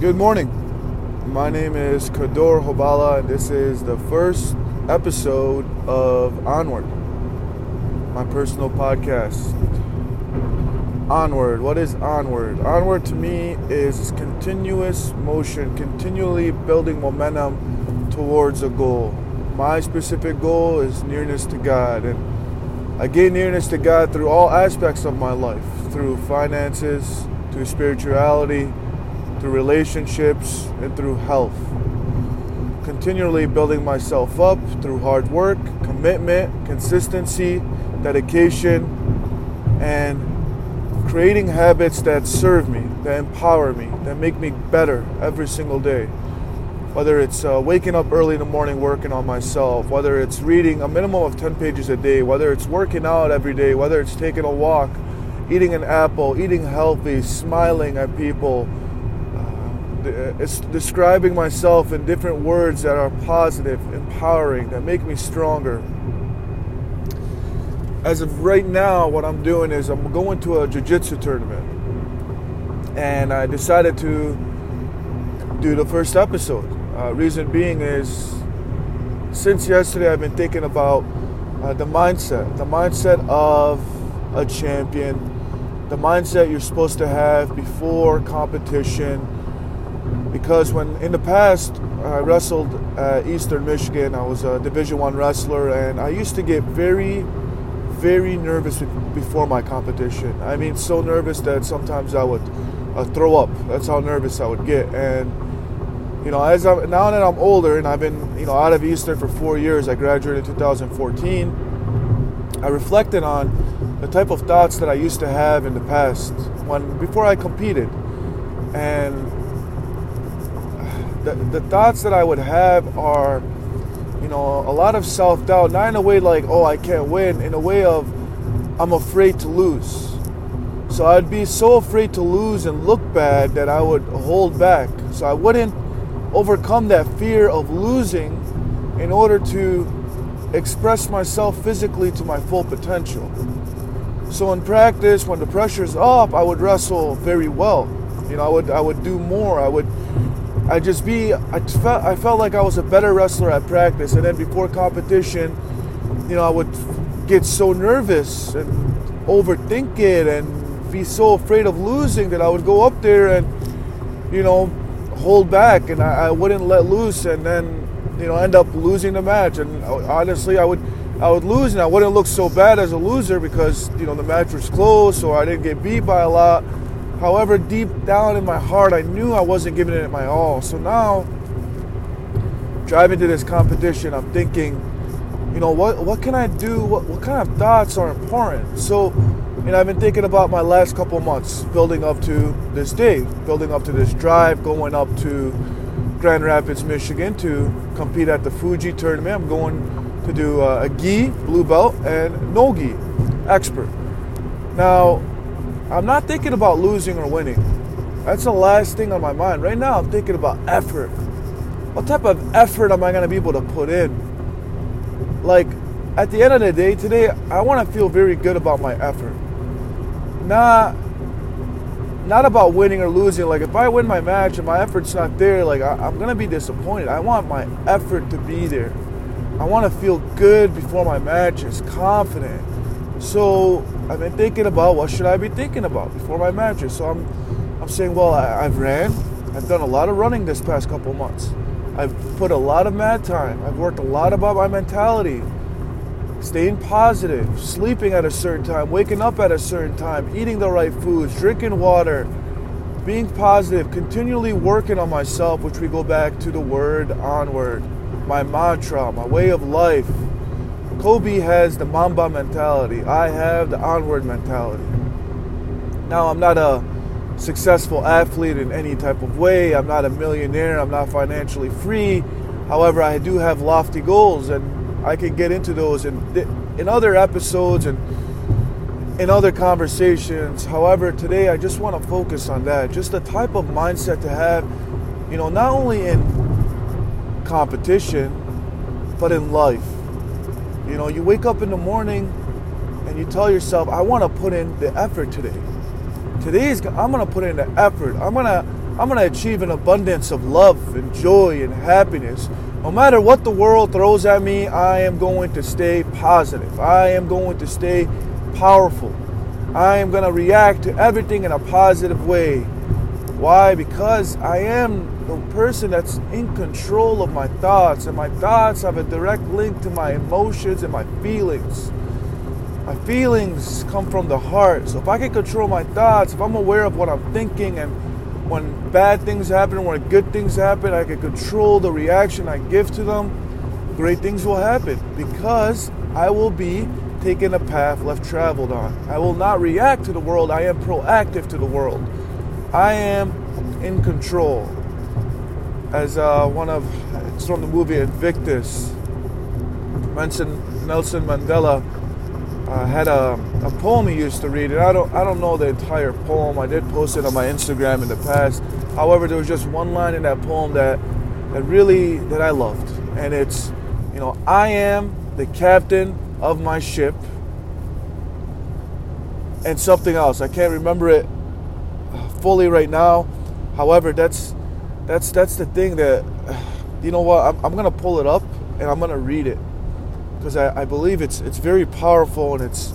Good morning. My name is Kador Hobala, and this is the first episode of Onward, my personal podcast. Onward. What is onward? Onward to me is continuous motion, continually building momentum towards a goal. My specific goal is nearness to God, and I gain nearness to God through all aspects of my life through finances, through spirituality through relationships, and through health. Continually building myself up through hard work, commitment, consistency, dedication, and creating habits that serve me, that empower me, that make me better every single day. Whether it's uh, waking up early in the morning working on myself, whether it's reading a minimum of 10 pages a day, whether it's working out every day, whether it's taking a walk, eating an apple, eating healthy, smiling at people, it's describing myself in different words that are positive, empowering, that make me stronger. As of right now, what I'm doing is I'm going to a jiu-jitsu tournament. And I decided to do the first episode. Uh, reason being is since yesterday I've been thinking about uh, the mindset, the mindset of a champion, the mindset you're supposed to have before competition, because when in the past I wrestled at Eastern Michigan, I was a Division One wrestler, and I used to get very, very nervous before my competition. I mean, so nervous that sometimes I would uh, throw up. That's how nervous I would get. And you know, as I'm now that I'm older and I've been you know out of Eastern for four years, I graduated in 2014. I reflected on the type of thoughts that I used to have in the past when before I competed, and the, the thoughts that I would have are, you know, a lot of self doubt, not in a way like, oh, I can't win, in a way of, I'm afraid to lose. So I'd be so afraid to lose and look bad that I would hold back. So I wouldn't overcome that fear of losing in order to express myself physically to my full potential. So in practice, when the pressure's up, I would wrestle very well. You know, I would I would do more. I would I just be I felt I felt like I was a better wrestler at practice, and then before competition, you know, I would get so nervous and overthink it and be so afraid of losing that I would go up there and you know hold back and I, I wouldn't let loose, and then you know end up losing the match. And uh, honestly, I would I would lose, and I wouldn't look so bad as a loser because you know the match was close, or I didn't get beat by a lot However, deep down in my heart, I knew I wasn't giving it my all. So now, driving to this competition, I'm thinking, you know, what what can I do? What, what kind of thoughts are important? So, you know, I've been thinking about my last couple months, building up to this day, building up to this drive, going up to Grand Rapids, Michigan to compete at the Fuji tournament. I'm going to do uh, a gi, blue belt, and no gi, expert. Now, I'm not thinking about losing or winning. That's the last thing on my mind. Right now, I'm thinking about effort. What type of effort am I going to be able to put in? Like, at the end of the day today, I want to feel very good about my effort. Not, not about winning or losing. Like, if I win my match and my effort's not there, like, I, I'm going to be disappointed. I want my effort to be there. I want to feel good before my match is confident. So I've been thinking about what should I be thinking about before my matches. So I'm, I'm saying, well, I, have ran. I've done a lot of running this past couple months. I've put a lot of mat time. I've worked a lot about my mentality, staying positive, sleeping at a certain time, waking up at a certain time, eating the right foods, drinking water, being positive, continually working on myself, which we go back to the word onward, my mantra, my way of life Kobe has the Mamba mentality. I have the onward mentality. Now, I'm not a successful athlete in any type of way. I'm not a millionaire. I'm not financially free. However, I do have lofty goals, and I can get into those in in other episodes and in other conversations. However, today I just want to focus on that. Just the type of mindset to have, you know, not only in competition, but in life. You know, you wake up in the morning and you tell yourself, I want to put in the effort today. Today's I'm going to put in the effort. I'm going to I'm going to achieve an abundance of love and joy and happiness. No matter what the world throws at me, I am going to stay positive. I am going to stay powerful. I am going to react to everything in a positive way. Why? Because I am the person that's in control of my thoughts, and my thoughts have a direct link to my emotions and my feelings. My feelings come from the heart. So if I can control my thoughts, if I'm aware of what I'm thinking, and when bad things happen, when good things happen, I can control the reaction I give to them, great things will happen because I will be taking a path left traveled on. I will not react to the world, I am proactive to the world. I am in control. As uh, one of, it's from the movie Invictus, mentioned Nelson Mandela uh, had a, a poem he used to read, and I don't I don't know the entire poem. I did post it on my Instagram in the past. However, there was just one line in that poem that that really that I loved, and it's you know I am the captain of my ship, and something else. I can't remember it fully right now. However, that's that's that's the thing that you know what I'm, I'm gonna pull it up and I'm gonna read it because I, I believe it's it's very powerful and it's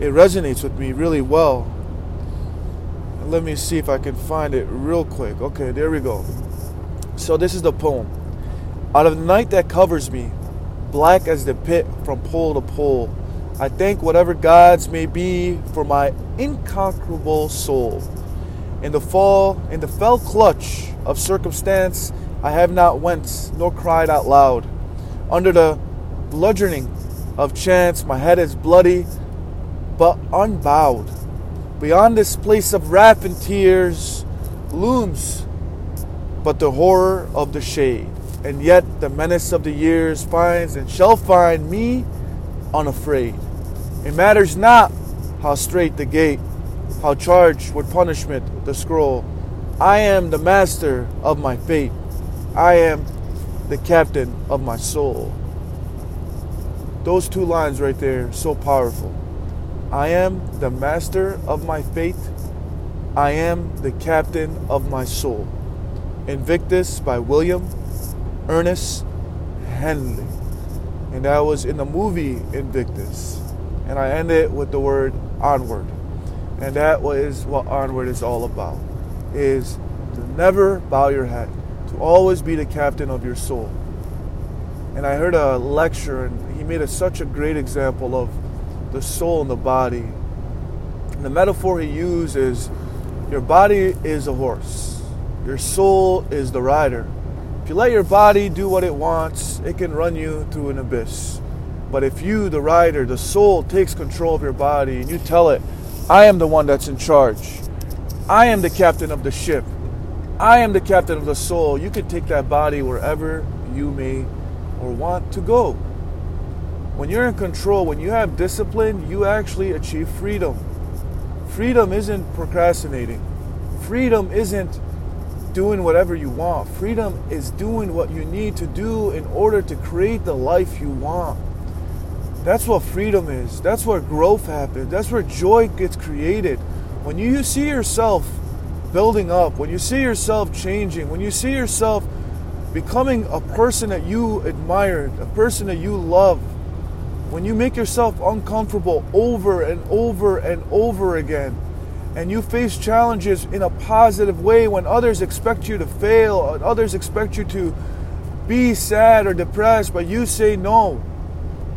it resonates with me really well. Let me see if I can find it real quick. Okay, there we go. So this is the poem. Out of the night that covers me, black as the pit from pole to pole, I thank whatever gods may be for my inconquerable soul. In the fall, in the fell clutch of circumstance, I have not went nor cried out loud. Under the bludgeoning of chance. My head is bloody, but unbowed. Beyond this place of wrath and tears looms but the horror of the shade. And yet the menace of the years finds and shall find me unafraid. It matters not how straight the gate, how charged with punishment the scroll. I am the master of my fate. I am the captain of my soul. Those two lines right there, so powerful. I am the master of my fate. I am the captain of my soul. Invictus by William Ernest Henley. And that was in the movie Invictus. And I end it with the word onward. And that was what onward is all about. Is to never bow your head, to always be the captain of your soul. And I heard a lecture and he made a, such a great example of the soul and the body. And the metaphor he used is your body is a horse, your soul is the rider. If you let your body do what it wants, it can run you through an abyss. But if you, the rider, the soul, takes control of your body and you tell it, I am the one that's in charge, I am the captain of the ship, I am the captain of the soul, you can take that body wherever you may or want to go. When you're in control, when you have discipline, you actually achieve freedom. Freedom isn't procrastinating. Freedom isn't doing whatever you want. Freedom is doing what you need to do in order to create the life you want. That's what freedom is. That's where growth happens. That's where joy gets created. When you see yourself building up, when you see yourself changing, when you see yourself becoming a person that you admire, a person that you love, when you make yourself uncomfortable over and over and over again, and you face challenges in a positive way when others expect you to fail, others expect you to be sad or depressed, but you say no.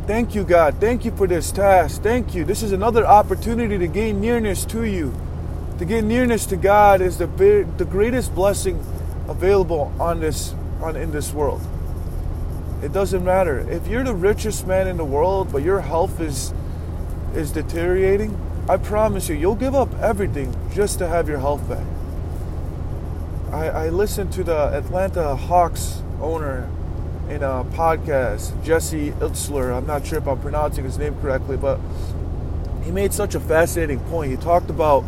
Thank you, God. Thank you for this task. Thank you. This is another opportunity to gain nearness to you. To gain nearness to God is the, the greatest blessing available on this on in this world. It doesn't matter. If you're the richest man in the world, but your health is is deteriorating, I promise you, you'll give up everything just to have your health back. I, I listened to the Atlanta Hawks owner in a podcast, Jesse Itzler. I'm not sure if I'm pronouncing his name correctly, but he made such a fascinating point. He talked about,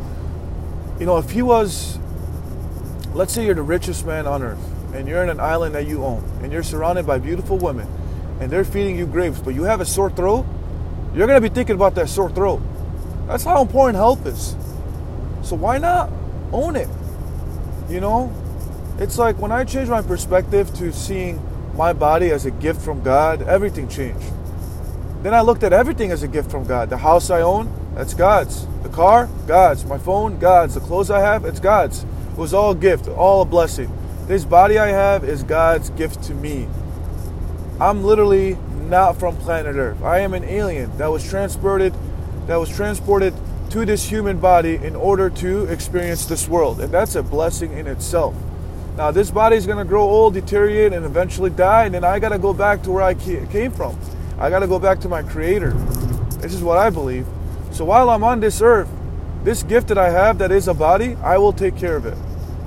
you know, if he was, let's say you're the richest man on earth, and you're in an island that you own and you're surrounded by beautiful women and they're feeding you grapes, but you have a sore throat, you're going to be thinking about that sore throat. That's how important health is. So why not own it? You know, It's like when I changed my perspective to seeing my body as a gift from God, everything changed. Then I looked at everything as a gift from God. The house I own, that's God's. The car, God's. My phone, God's. The clothes I have, it's God's. It was all a gift, all a blessing. This body I have is God's gift to me. I'm literally not from planet Earth. I am an alien that was transported that was transported to this human body in order to experience this world. And that's a blessing in itself. Now, this body is going to grow old, deteriorate, and eventually die, and then I got to go back to where I came from. I got to go back to my Creator. This is what I believe. So while I'm on this earth, this gift that I have that is a body, I will take care of it.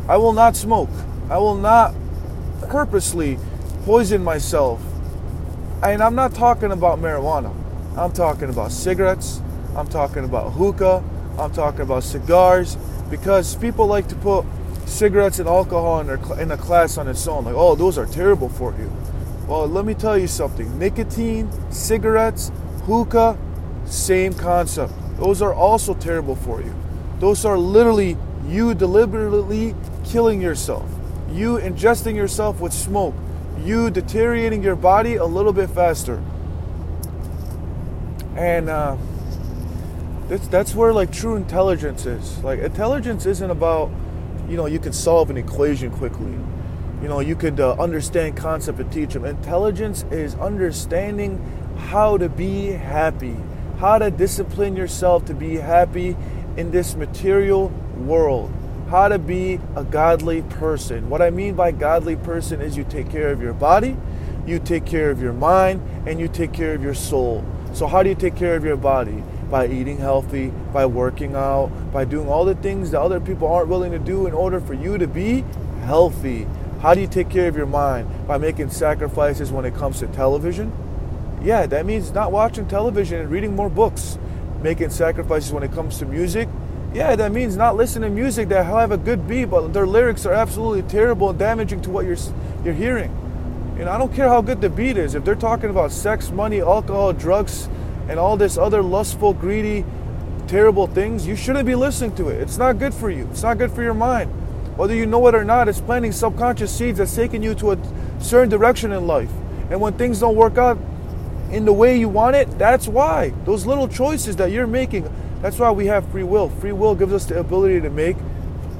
I will not smoke. I will not purposely poison myself. And I'm not talking about marijuana. I'm talking about cigarettes. I'm talking about hookah. I'm talking about cigars. Because people like to put cigarettes and alcohol in, their, in a class on its own. Like, oh, those are terrible for you. Well, let me tell you something nicotine, cigarettes, hookah, same concept. Those are also terrible for you. Those are literally you deliberately killing yourself, you ingesting yourself with smoke, you deteriorating your body a little bit faster. And uh, that's, that's where like true intelligence is. Like intelligence isn't about, you know, you can solve an equation quickly. You know, you could uh, understand concept and teach them. Intelligence is understanding how to be happy, how to discipline yourself to be happy in this material world, how to be a godly person. What I mean by godly person is you take care of your body, you take care of your mind, and you take care of your soul. So, how do you take care of your body? By eating healthy, by working out, by doing all the things that other people aren't willing to do in order for you to be healthy. How do you take care of your mind? By making sacrifices when it comes to television, yeah, that means not watching television and reading more books. Making sacrifices when it comes to music. Yeah, that means not listening to music that have a good beat, but their lyrics are absolutely terrible and damaging to what you're you're hearing. You know, I don't care how good the beat is. If they're talking about sex, money, alcohol, drugs, and all this other lustful, greedy, terrible things, you shouldn't be listening to it. It's not good for you. It's not good for your mind. Whether you know it or not, it's planting subconscious seeds that's taking you to a certain direction in life. And when things don't work out, in the way you want it, that's why. Those little choices that you're making, that's why we have free will. Free will gives us the ability to make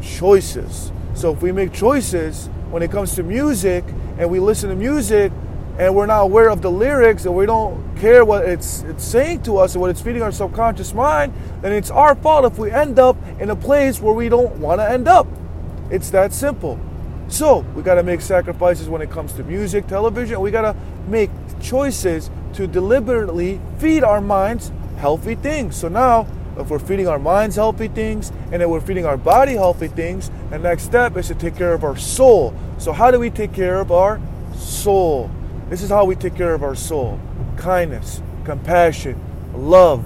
choices. So if we make choices when it comes to music and we listen to music and we're not aware of the lyrics and we don't care what it's it's saying to us and what it's feeding our subconscious mind, then it's our fault if we end up in a place where we don't want to end up. It's that simple. So we got to make sacrifices when it comes to music, television. We got to make choices to deliberately feed our minds healthy things. So now, if we're feeding our minds healthy things and then we're feeding our body healthy things, the next step is to take care of our soul. So, how do we take care of our soul? This is how we take care of our soul kindness, compassion, love,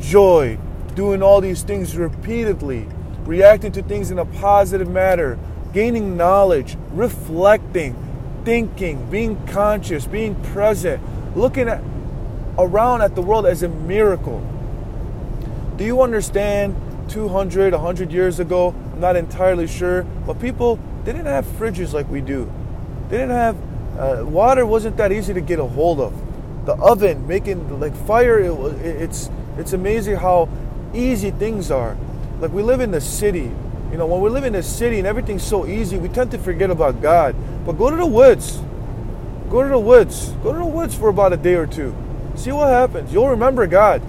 joy, doing all these things repeatedly, reacting to things in a positive manner, gaining knowledge, reflecting, thinking, being conscious, being present, looking at around at the world as a miracle. Do you understand 200, 100 years ago? I'm not entirely sure, but people didn't have fridges like we do. They didn't have uh, water wasn't that easy to get a hold of. The oven making like fire it, it's it's amazing how easy things are. Like we live in the city. You know, when we live in the city and everything's so easy, we tend to forget about God. But go to the woods Go to the woods. Go to the woods for about a day or two. See what happens. You'll remember God.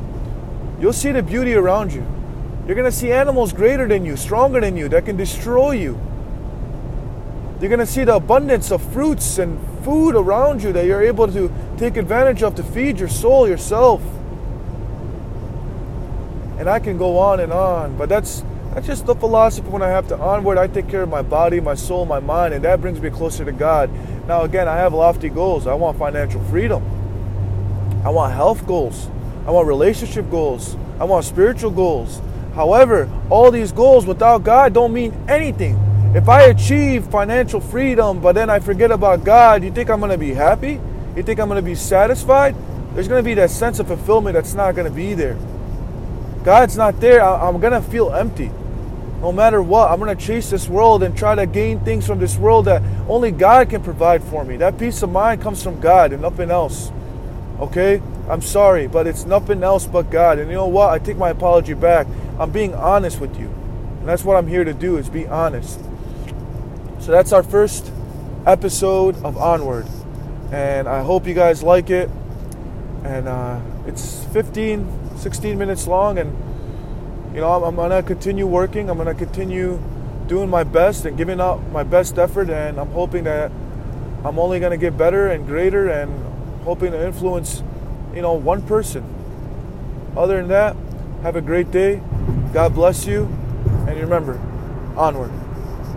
You'll see the beauty around you. You're going to see animals greater than you, stronger than you, that can destroy you. You're going to see the abundance of fruits and food around you that you're able to take advantage of to feed your soul, yourself. And I can go on and on, but that's that's just the philosophy when I have to onward. I take care of my body, my soul, my mind, and that brings me closer to God. Now, again, I have lofty goals. I want financial freedom. I want health goals. I want relationship goals. I want spiritual goals. However, all these goals without God don't mean anything. If I achieve financial freedom, but then I forget about God, you think I'm going to be happy? You think I'm going to be satisfied? There's going to be that sense of fulfillment that's not going to be there. God's not there. I'm going to feel empty. no matter what, I'm going to chase this world and try to gain things from this world that only God can provide for me. That peace of mind comes from God and nothing else. Okay? I'm sorry, but it's nothing else but God. And you know what? I take my apology back. I'm being honest with you. And that's what I'm here to do is be honest. So that's our first episode of Onward. And I hope you guys like it. And uh, it's 15, 16 minutes long. And, you know, I'm, I'm going to continue working. I'm going to continue doing my best and giving out my best effort. And I'm hoping that I'm only going to get better and greater and hoping to influence, you know, one person. Other than that, have a great day. God bless you. And remember, onward.